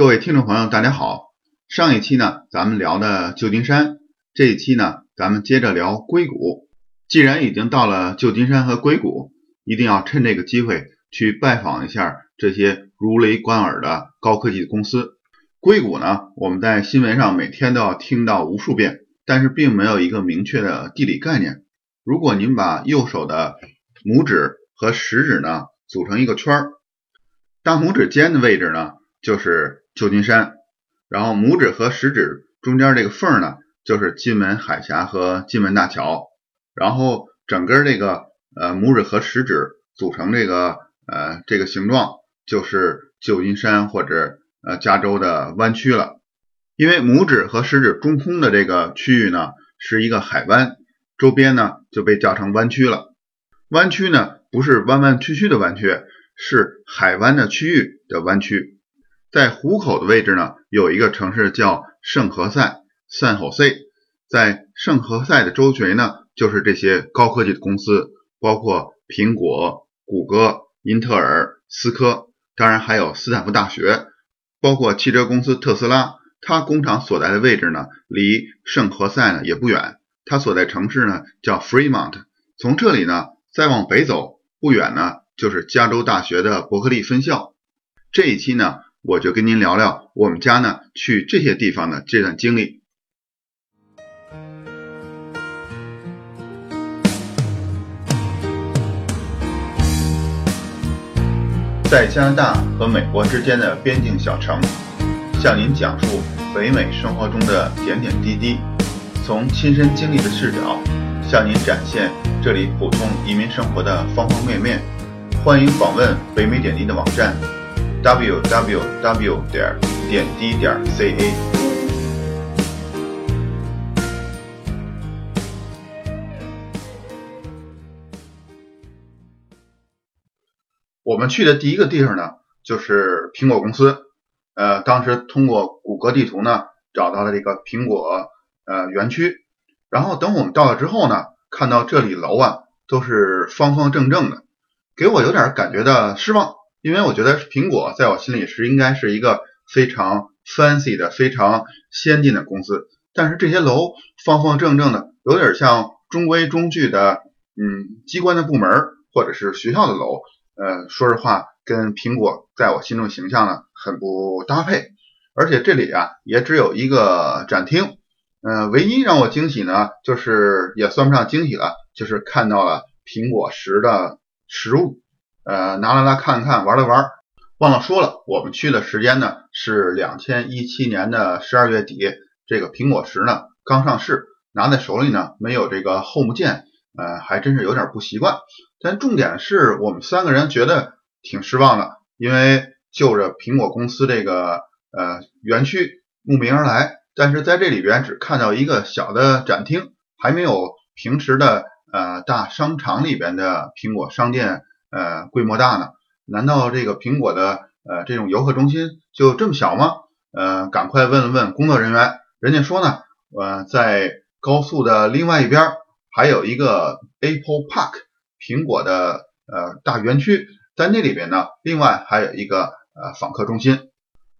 各位听众朋友，大家好。上一期呢，咱们聊的旧金山，这一期呢，咱们接着聊硅谷。既然已经到了旧金山和硅谷，一定要趁这个机会去拜访一下这些如雷贯耳的高科技公司。硅谷呢，我们在新闻上每天都要听到无数遍，但是并没有一个明确的地理概念。如果您把右手的拇指和食指呢组成一个圈儿，大拇指尖的位置呢就是旧金山。然后拇指和食指中间这个缝呢，就是金门海峡和金门大桥。然后整个这个呃拇指和食指组成这个呃这个形状，就是旧金山或者呃加州的湾区了。因为拇指和食指中空的这个区域呢，是一个海湾，周边呢就被叫成湾区了。湾区呢不是弯弯曲曲的弯曲，是海湾的区域的弯曲。在湖口的位置呢，有一个城市叫圣何塞 （San Jose）。在圣何塞的周围呢，就是这些高科技的公司，包括苹果、谷歌、英特尔、思科，当然还有斯坦福大学，包括汽车公司特斯拉。它工厂所在的位置呢，离圣何塞呢也不远。它所在城市呢叫 Fremont。从这里呢再往北走不远呢，就是加州大学的伯克利分校。这一期呢。我就跟您聊聊我们家呢去这些地方的这段经历。在加拿大和美国之间的边境小城，向您讲述北美生活中的点点滴滴，从亲身经历的视角，向您展现这里普通移民生活的方方面面。欢迎访问北美点滴的网站。W w w 点点滴点 c a。我们去的第一个地方呢，就是苹果公司。呃，当时通过谷歌地图呢，找到了这个苹果呃园区。然后等我们到了之后呢，看到这里楼啊都是方方正正的，给我有点感觉到失望。因为我觉得苹果在我心里是应该是一个非常 fancy 的、非常先进的公司，但是这些楼方方正正的，有点像中规中矩的，嗯，机关的部门或者是学校的楼，呃，说实话，跟苹果在我心中形象呢很不搭配。而且这里啊也只有一个展厅，嗯，唯一让我惊喜呢，就是也算不上惊喜了，就是看到了苹果十的实物。呃，拿来来看看，玩了玩，忘了说了，我们去的时间呢是两千一七年的十二月底，这个苹果十呢刚上市，拿在手里呢没有这个 Home 键，呃，还真是有点不习惯。但重点是我们三个人觉得挺失望的，因为就着苹果公司这个呃园区慕名而来，但是在这里边只看到一个小的展厅，还没有平时的呃大商场里边的苹果商店。呃，规模大呢？难道这个苹果的呃这种游客中心就这么小吗？呃，赶快问了问工作人员，人家说呢，呃，在高速的另外一边还有一个 Apple Park 苹果的呃大园区，在那里边呢，另外还有一个呃访客中心。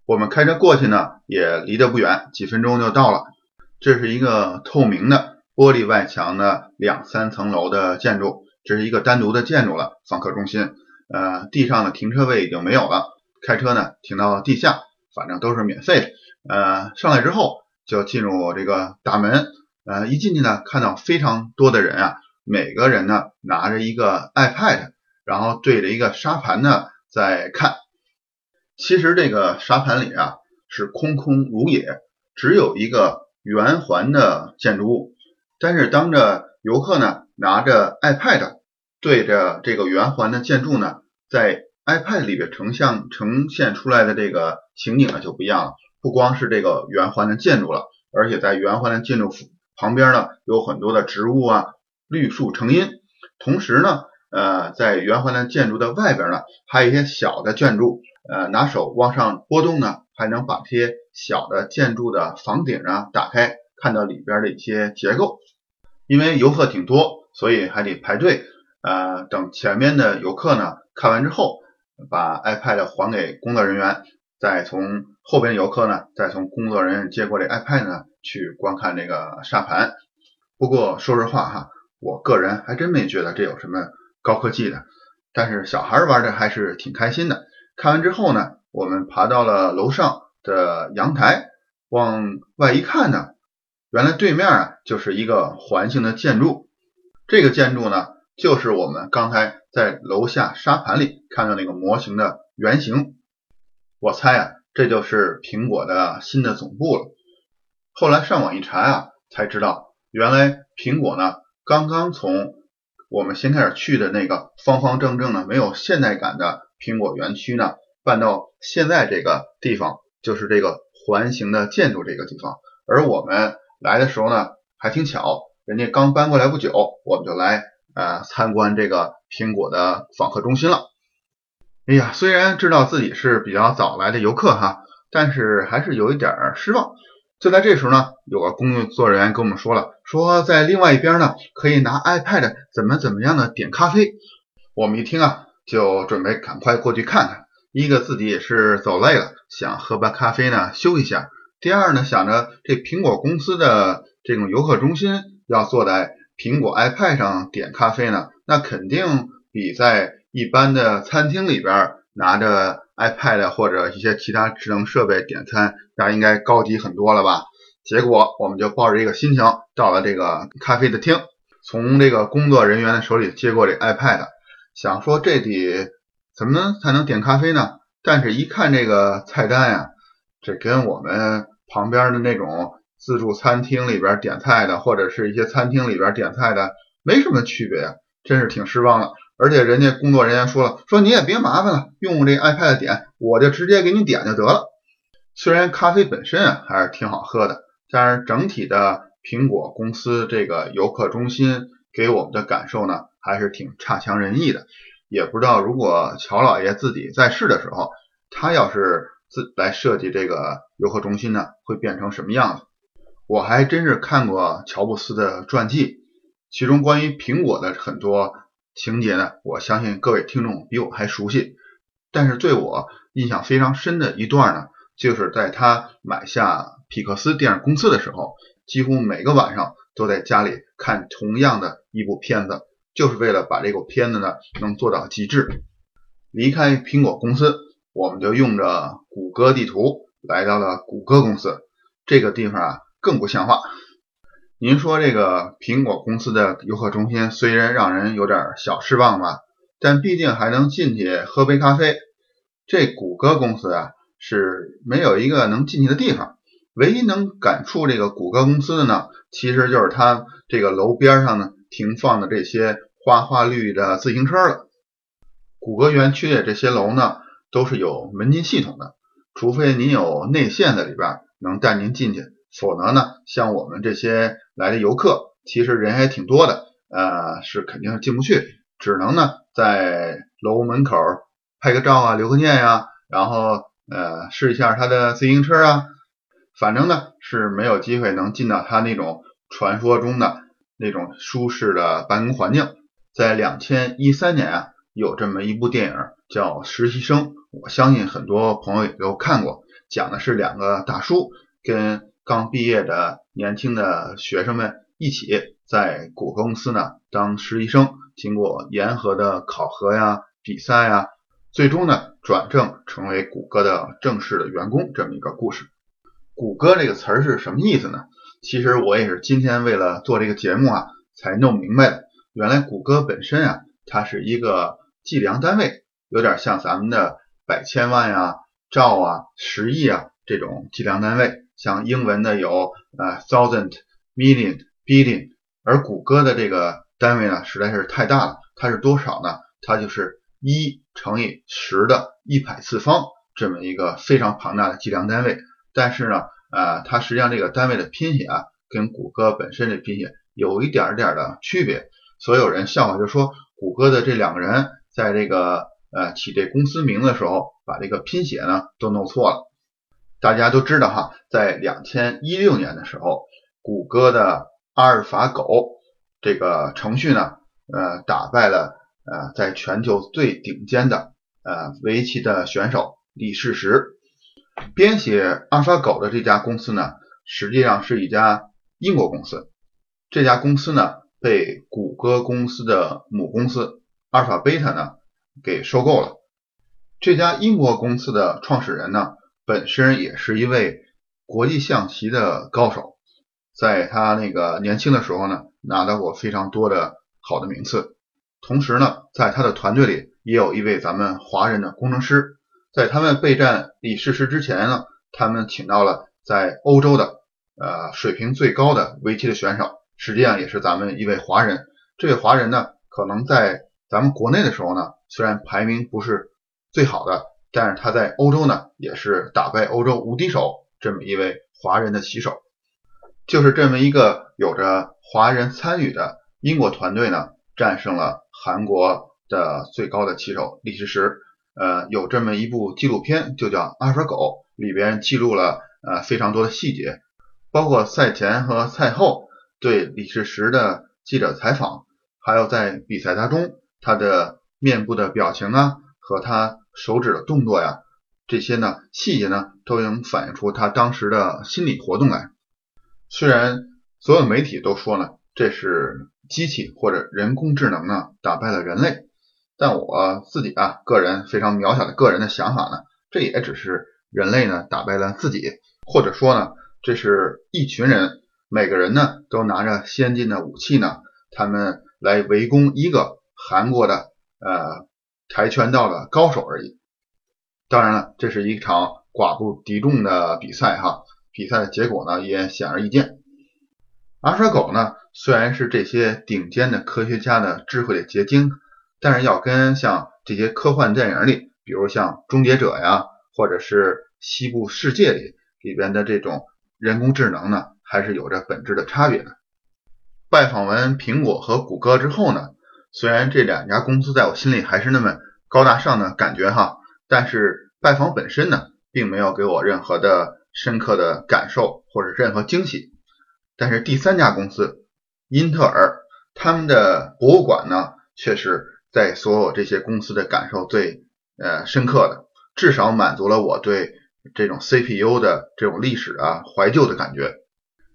我们开车过去呢，也离得不远，几分钟就到了。这是一个透明的玻璃外墙的两三层楼的建筑。这是一个单独的建筑了，访客中心。呃，地上的停车位已经没有了，开车呢停到地下，反正都是免费的。呃，上来之后就进入这个大门。呃，一进去呢，看到非常多的人啊，每个人呢拿着一个 iPad，然后对着一个沙盘呢在看。其实这个沙盘里啊是空空如也，只有一个圆环的建筑物。但是当着游客呢。拿着 iPad 对着这个圆环的建筑呢，在 iPad 里边成像呈现出来的这个情景呢就不一样了。不光是这个圆环的建筑了，而且在圆环的建筑旁边呢有很多的植物啊，绿树成荫。同时呢，呃，在圆环的建筑的外边呢，还有一些小的建筑，呃，拿手往上拨动呢，还能把这些小的建筑的房顶啊打开，看到里边的一些结构。因为游客挺多。所以还得排队，呃，等前面的游客呢看完之后，把 iPad 还给工作人员，再从后边游客呢，再从工作人员接过这 iPad 呢去观看这个沙盘。不过说实话哈，我个人还真没觉得这有什么高科技的，但是小孩玩的还是挺开心的。看完之后呢，我们爬到了楼上的阳台，往外一看呢，原来对面啊就是一个环形的建筑。这个建筑呢，就是我们刚才在楼下沙盘里看到那个模型的原型。我猜啊，这就是苹果的新的总部了。后来上网一查啊，才知道原来苹果呢刚刚从我们先开始去的那个方方正正的、没有现代感的苹果园区呢，搬到现在这个地方，就是这个环形的建筑这个地方。而我们来的时候呢，还挺巧。人家刚搬过来不久，我们就来呃参观这个苹果的访客中心了。哎呀，虽然知道自己是比较早来的游客哈，但是还是有一点失望。就在这时候呢，有个工作人员跟我们说了，说在另外一边呢可以拿 iPad 怎么怎么样的点咖啡。我们一听啊，就准备赶快过去看看。一个自己也是走累了，想喝杯咖啡呢休息一下。第二呢，想着这苹果公司的这种游客中心。要坐在苹果 iPad 上点咖啡呢，那肯定比在一般的餐厅里边拿着 iPad 或者一些其他智能设备点餐，那应该高级很多了吧？结果我们就抱着一个心情到了这个咖啡的厅，从这个工作人员的手里接过这 iPad，想说这得怎么才能点咖啡呢？但是一看这个菜单呀，这跟我们旁边的那种。自助餐厅里边点菜的，或者是一些餐厅里边点菜的，没什么区别啊，真是挺失望的。而且人家工作人员说了，说你也别麻烦了，用这 iPad 点，我就直接给你点就得了。虽然咖啡本身啊还是挺好喝的，但是整体的苹果公司这个游客中心给我们的感受呢，还是挺差强人意的。也不知道如果乔老爷自己在世的时候，他要是自来设计这个游客中心呢，会变成什么样子？我还真是看过乔布斯的传记，其中关于苹果的很多情节呢，我相信各位听众比我还熟悉。但是对我印象非常深的一段呢，就是在他买下皮克斯电影公司的时候，几乎每个晚上都在家里看同样的一部片子，就是为了把这个片子呢能做到极致。离开苹果公司，我们就用着谷歌地图来到了谷歌公司这个地方啊。更不像话！您说这个苹果公司的游客中心虽然让人有点小失望吧，但毕竟还能进去喝杯咖啡。这谷歌公司啊是没有一个能进去的地方，唯一能感触这个谷歌公司的呢，其实就是它这个楼边上呢停放的这些花花绿绿的自行车了。谷歌园区的这些楼呢都是有门禁系统的，除非您有内线在里边能带您进去。否则呢，像我们这些来的游客，其实人还挺多的，呃，是肯定是进不去，只能呢在楼门口拍个照啊，留个念呀，然后呃试一下他的自行车啊，反正呢是没有机会能进到他那种传说中的那种舒适的办公环境。在两千一三年啊，有这么一部电影叫《实习生》，我相信很多朋友也都看过，讲的是两个大叔跟刚毕业的年轻的学生们一起在谷歌公司呢当实习生，经过严格的考核呀、比赛呀，最终呢转正成为谷歌的正式的员工这么一个故事。谷歌这个词儿是什么意思呢？其实我也是今天为了做这个节目啊才弄明白的。原来谷歌本身啊，它是一个计量单位，有点像咱们的百千万呀、兆啊、十亿啊这种计量单位。像英文的有呃 thousand million billion，而谷歌的这个单位呢实在是太大了，它是多少呢？它就是一乘以十的一百次方这么一个非常庞大的计量单位。但是呢，呃，它实际上这个单位的拼写啊，跟谷歌本身的拼写有一点点的区别。所有人笑话就说，谷歌的这两个人在这个呃起这公司名的时候，把这个拼写呢都弄错了。大家都知道哈，在两千一六年的时候，谷歌的阿尔法狗这个程序呢，呃，打败了呃，在全球最顶尖的呃围棋的选手李世石。编写阿尔法狗的这家公司呢，实际上是一家英国公司。这家公司呢，被谷歌公司的母公司阿尔法贝塔呢给收购了。这家英国公司的创始人呢，本身也是一位国际象棋的高手，在他那个年轻的时候呢，拿到过非常多的好的名次。同时呢，在他的团队里也有一位咱们华人的工程师。在他们备战李世石之前呢，他们请到了在欧洲的呃水平最高的围棋的选手。实际上也是咱们一位华人，这位华人呢，可能在咱们国内的时候呢，虽然排名不是最好的，但是他在欧洲呢，也是打败欧洲无敌手这么一位华人的棋手。就是这么一个有着华人参与的英国团队呢，战胜了韩国的最高的棋手李世石。呃，有这么一部纪录片，就叫《阿尔法狗》，里边记录了呃非常多的细节，包括赛前和赛后。对李世石的记者采访，还有在比赛当中他的面部的表情啊，和他手指的动作呀，这些呢细节呢都能反映出他当时的心理活动来。虽然所有媒体都说呢这是机器或者人工智能呢打败了人类，但我自己啊个人非常渺小的个人的想法呢，这也只是人类呢打败了自己，或者说呢这是一群人。每个人呢都拿着先进的武器呢，他们来围攻一个韩国的呃跆拳道的高手而已。当然了，这是一场寡不敌众的比赛哈，比赛的结果呢也显而易见。阿尔狗呢虽然是这些顶尖的科学家的智慧的结晶，但是要跟像这些科幻电影里，比如像《终结者》呀，或者是《西部世界》里里边的这种人工智能呢。还是有着本质的差别的。拜访完苹果和谷歌之后呢，虽然这两家公司在我心里还是那么高大上的感觉哈，但是拜访本身呢，并没有给我任何的深刻的感受或者任何惊喜。但是第三家公司英特尔，他们的博物馆呢，却是在所有这些公司的感受最呃深刻的，至少满足了我对这种 CPU 的这种历史啊怀旧的感觉。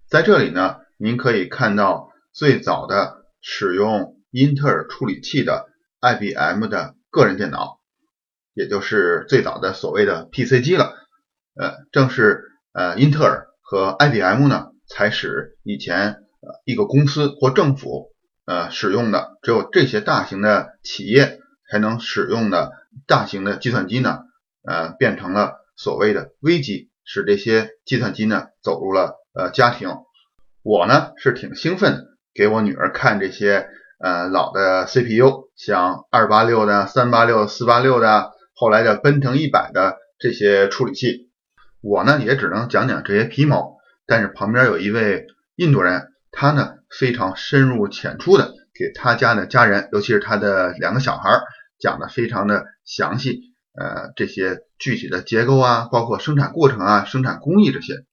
在这里呢，您可以看到最早的使用英特尔处理器的 IBM 的个人电脑，也就是最早的所谓的 PC 机了。呃，正是呃英特尔和 IBM 呢，才使以前呃一个公司或政府呃使用的只有这些大型的企业才能使用的大型的计算机呢，呃变成了所谓的微机，使这些计算机呢走入了。呃，家庭，我呢是挺兴奋的，给我女儿看这些呃老的 CPU，像二八六的、三八六、四八六的，后来的奔腾一百的这些处理器。我呢也只能讲讲这些皮毛，但是旁边有一位印度人，他呢非常深入浅出的给他家的家人，尤其是他的两个小孩讲的非常的详细，呃，这些具体的结构啊，包括生产过程啊、生产工艺这些。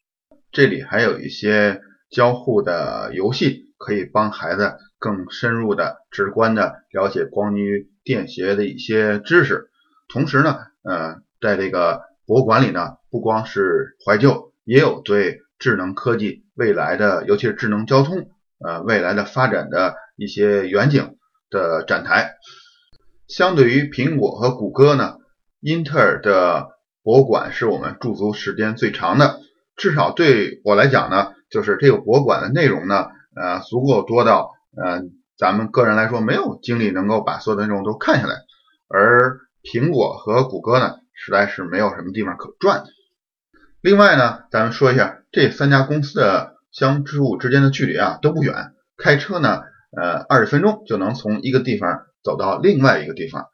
这里还有一些交互的游戏，可以帮孩子更深入的、直观的了解关于电学的一些知识。同时呢，呃，在这个博物馆里呢，不光是怀旧，也有对智能科技未来的，尤其是智能交通，呃，未来的发展的一些远景的展台。相对于苹果和谷歌呢，英特尔的博物馆是我们驻足时间最长的。至少对我来讲呢，就是这个博物馆的内容呢，呃，足够多到，呃，咱们个人来说没有精力能够把所有的内容都看下来。而苹果和谷歌呢，实在是没有什么地方可转。另外呢，咱们说一下这三家公司的相之物之间的距离啊都不远，开车呢，呃，二十分钟就能从一个地方走到另外一个地方。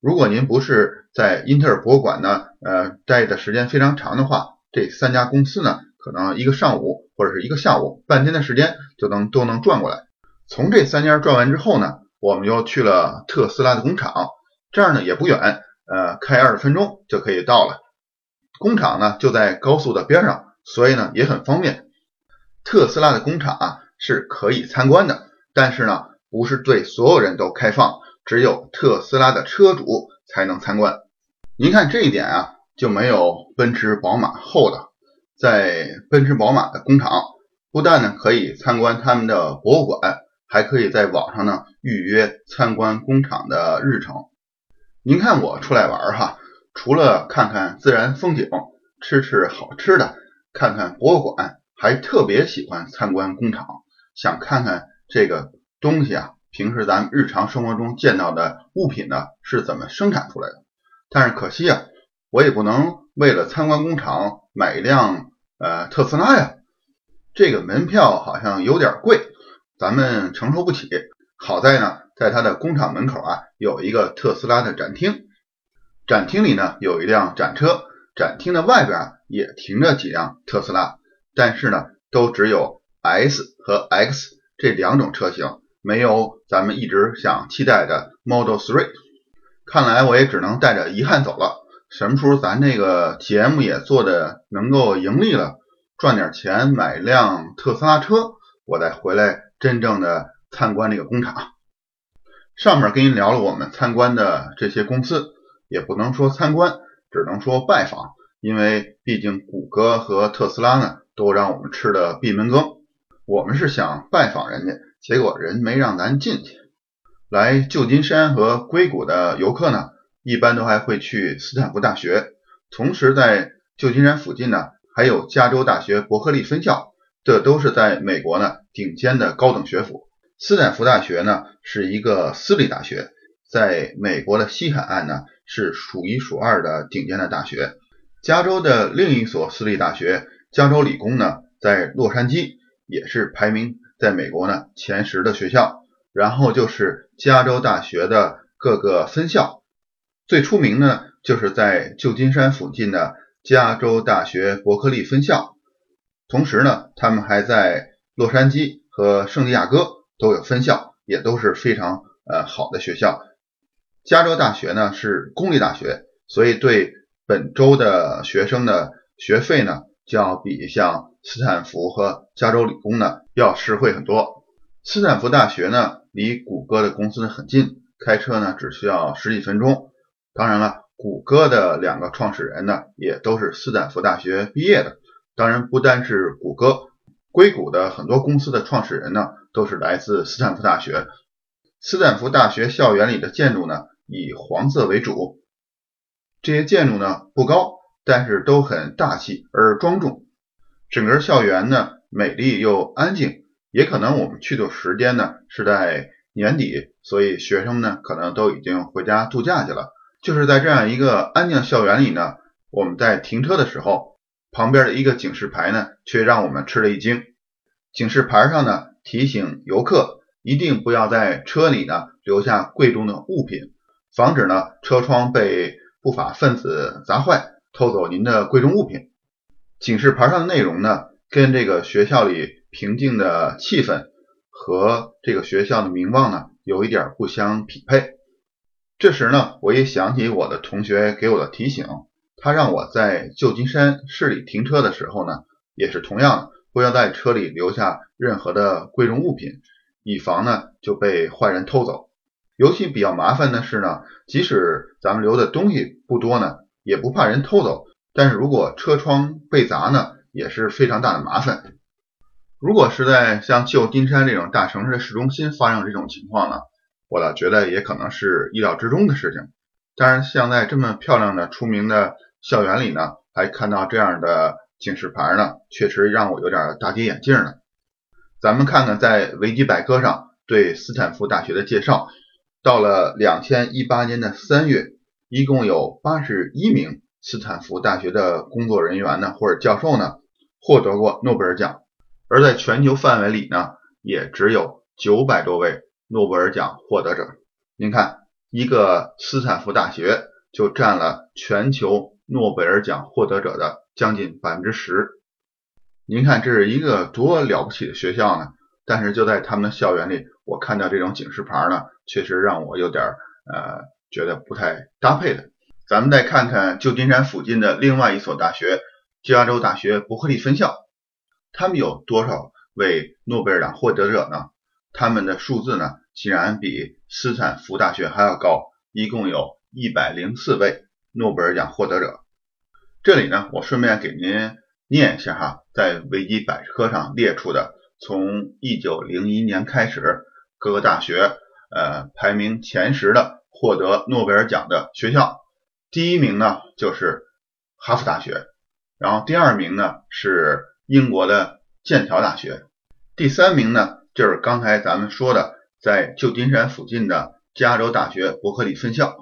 如果您不是在英特尔博物馆呢，呃，待的时间非常长的话。这三家公司呢，可能一个上午或者是一个下午，半天的时间就能都能转过来。从这三家转完之后呢，我们又去了特斯拉的工厂，这儿呢也不远，呃，开二十分钟就可以到了。工厂呢就在高速的边上，所以呢也很方便。特斯拉的工厂啊是可以参观的，但是呢不是对所有人都开放，只有特斯拉的车主才能参观。您看这一点啊。就没有奔驰、宝马厚道。在奔驰、宝马的工厂，不但呢可以参观他们的博物馆，还可以在网上呢预约参观工厂的日程。您看我出来玩哈，除了看看自然风景、吃吃好吃的、看看博物馆，还特别喜欢参观工厂，想看看这个东西啊，平时咱们日常生活中见到的物品呢是怎么生产出来的。但是可惜啊，我也不能为了参观工厂买一辆呃特斯拉呀，这个门票好像有点贵，咱们承受不起。好在呢。在它的工厂门口啊，有一个特斯拉的展厅，展厅里呢有一辆展车，展厅的外边也停着几辆特斯拉，但是呢都只有 S 和 X 这两种车型，没有咱们一直想期待的 Model 3。看来我也只能带着遗憾走了。什么时候咱这个节目也做的能够盈利了，赚点钱买辆特斯拉车，我再回来真正的参观这个工厂。上面跟您聊了我们参观的这些公司，也不能说参观，只能说拜访，因为毕竟谷歌和特斯拉呢都让我们吃的闭门羹。我们是想拜访人家，结果人没让咱进去。来旧金山和硅谷的游客呢，一般都还会去斯坦福大学，同时在旧金山附近呢还有加州大学伯克利分校，这都是在美国呢顶尖的高等学府。斯坦福大学呢是一个私立大学，在美国的西海岸呢是数一数二的顶尖的大学。加州的另一所私立大学加州理工呢在洛杉矶，也是排名在美国呢前十的学校。然后就是加州大学的各个分校，最出名呢就是在旧金山附近的加州大学伯克利分校。同时呢，他们还在洛杉矶和圣地亚哥。都有分校，也都是非常呃好的学校。加州大学呢是公立大学，所以对本州的学生的学费呢就要比像斯坦福和加州理工呢要实惠很多。斯坦福大学呢离谷歌的公司很近，开车呢只需要十几分钟。当然了，谷歌的两个创始人呢也都是斯坦福大学毕业的。当然，不单是谷歌。硅谷的很多公司的创始人呢，都是来自斯坦福大学。斯坦福大学校园里的建筑呢，以黄色为主。这些建筑呢不高，但是都很大气而庄重。整个校园呢美丽又安静。也可能我们去的时间呢是在年底，所以学生们呢可能都已经回家度假去了。就是在这样一个安静校园里呢，我们在停车的时候。旁边的一个警示牌呢，却让我们吃了一惊。警示牌上呢，提醒游客一定不要在车里呢留下贵重的物品，防止呢车窗被不法分子砸坏，偷走您的贵重物品。警示牌上的内容呢，跟这个学校里平静的气氛和这个学校的名望呢，有一点不相匹配。这时呢，我也想起我的同学给我的提醒。他让我在旧金山市里停车的时候呢，也是同样，不要在车里留下任何的贵重物品，以防呢就被坏人偷走。尤其比较麻烦的是呢，即使咱们留的东西不多呢，也不怕人偷走，但是如果车窗被砸呢，也是非常大的麻烦。如果是在像旧金山这种大城市的市中心发生这种情况呢，我倒觉得也可能是意料之中的事情。当然像在这么漂亮的、出名的。校园里呢，还看到这样的警示牌呢，确实让我有点大跌眼镜了。咱们看看在维基百科上对斯坦福大学的介绍，到了两千一八年的三月，一共有八十一名斯坦福大学的工作人员呢，或者教授呢，获得过诺贝尔奖，而在全球范围里呢，也只有九百多位诺贝尔奖获得者。您看，一个斯坦福大学就占了全球。诺贝尔奖获得者的将近百分之十，您看这是一个多了不起的学校呢？但是就在他们的校园里，我看到这种警示牌呢，确实让我有点呃觉得不太搭配的。咱们再看看旧金山附近的另外一所大学——加州大学伯克利分校，他们有多少位诺贝尔奖获得者呢？他们的数字呢，竟然比斯坦福大学还要高，一共有一百零四位。诺贝尔奖获得者，这里呢，我顺便给您念一下哈，在维基百科上列出的，从一九零一年开始，各个大学呃排名前十的获得诺贝尔奖的学校，第一名呢就是哈佛大学，然后第二名呢是英国的剑桥大学，第三名呢就是刚才咱们说的在旧金山附近的加州大学伯克利分校。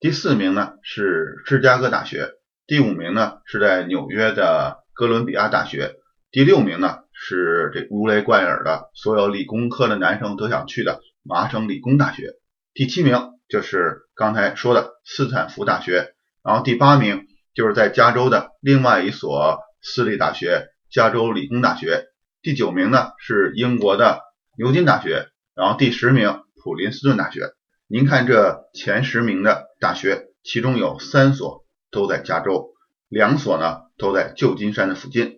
第四名呢是芝加哥大学，第五名呢是在纽约的哥伦比亚大学，第六名呢是这如雷贯耳的所有理工科的男生都想去的麻省理工大学，第七名就是刚才说的斯坦福大学，然后第八名就是在加州的另外一所私立大学加州理工大学，第九名呢是英国的牛津大学，然后第十名普林斯顿大学。您看这前十名的大学，其中有三所都在加州，两所呢都在旧金山的附近。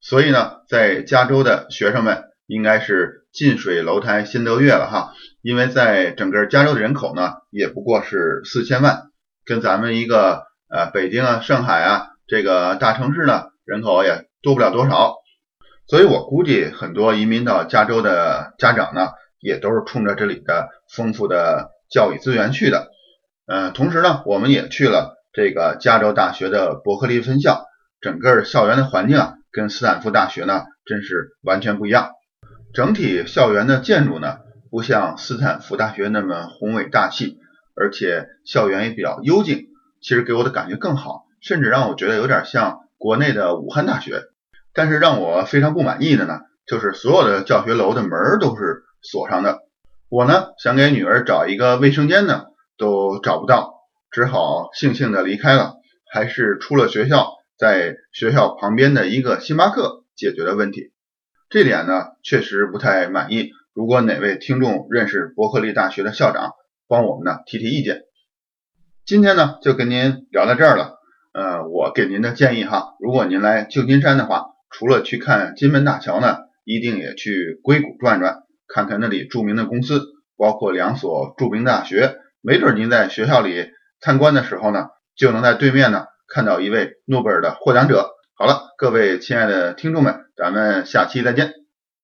所以呢，在加州的学生们应该是近水楼台先得月了哈。因为在整个加州的人口呢，也不过是四千万，跟咱们一个呃北京啊、上海啊这个大城市呢，人口也多不了多少。所以我估计很多移民到加州的家长呢，也都是冲着这里的丰富的。教育资源去的，嗯，同时呢，我们也去了这个加州大学的伯克利分校，整个校园的环境啊，跟斯坦福大学呢，真是完全不一样。整体校园的建筑呢，不像斯坦福大学那么宏伟大气，而且校园也比较幽静，其实给我的感觉更好，甚至让我觉得有点像国内的武汉大学。但是让我非常不满意的呢，就是所有的教学楼的门都是锁上的。我呢想给女儿找一个卫生间呢，都找不到，只好悻悻的离开了。还是出了学校，在学校旁边的一个星巴克解决了问题。这点呢确实不太满意。如果哪位听众认识伯克利大学的校长，帮我们呢提提意见。今天呢就跟您聊到这儿了。呃，我给您的建议哈，如果您来旧金山的话，除了去看金门大桥呢，一定也去硅谷转转。看看那里著名的公司，包括两所著名大学，没准您在学校里参观的时候呢，就能在对面呢看到一位诺贝尔的获奖者。好了，各位亲爱的听众们，咱们下期再见。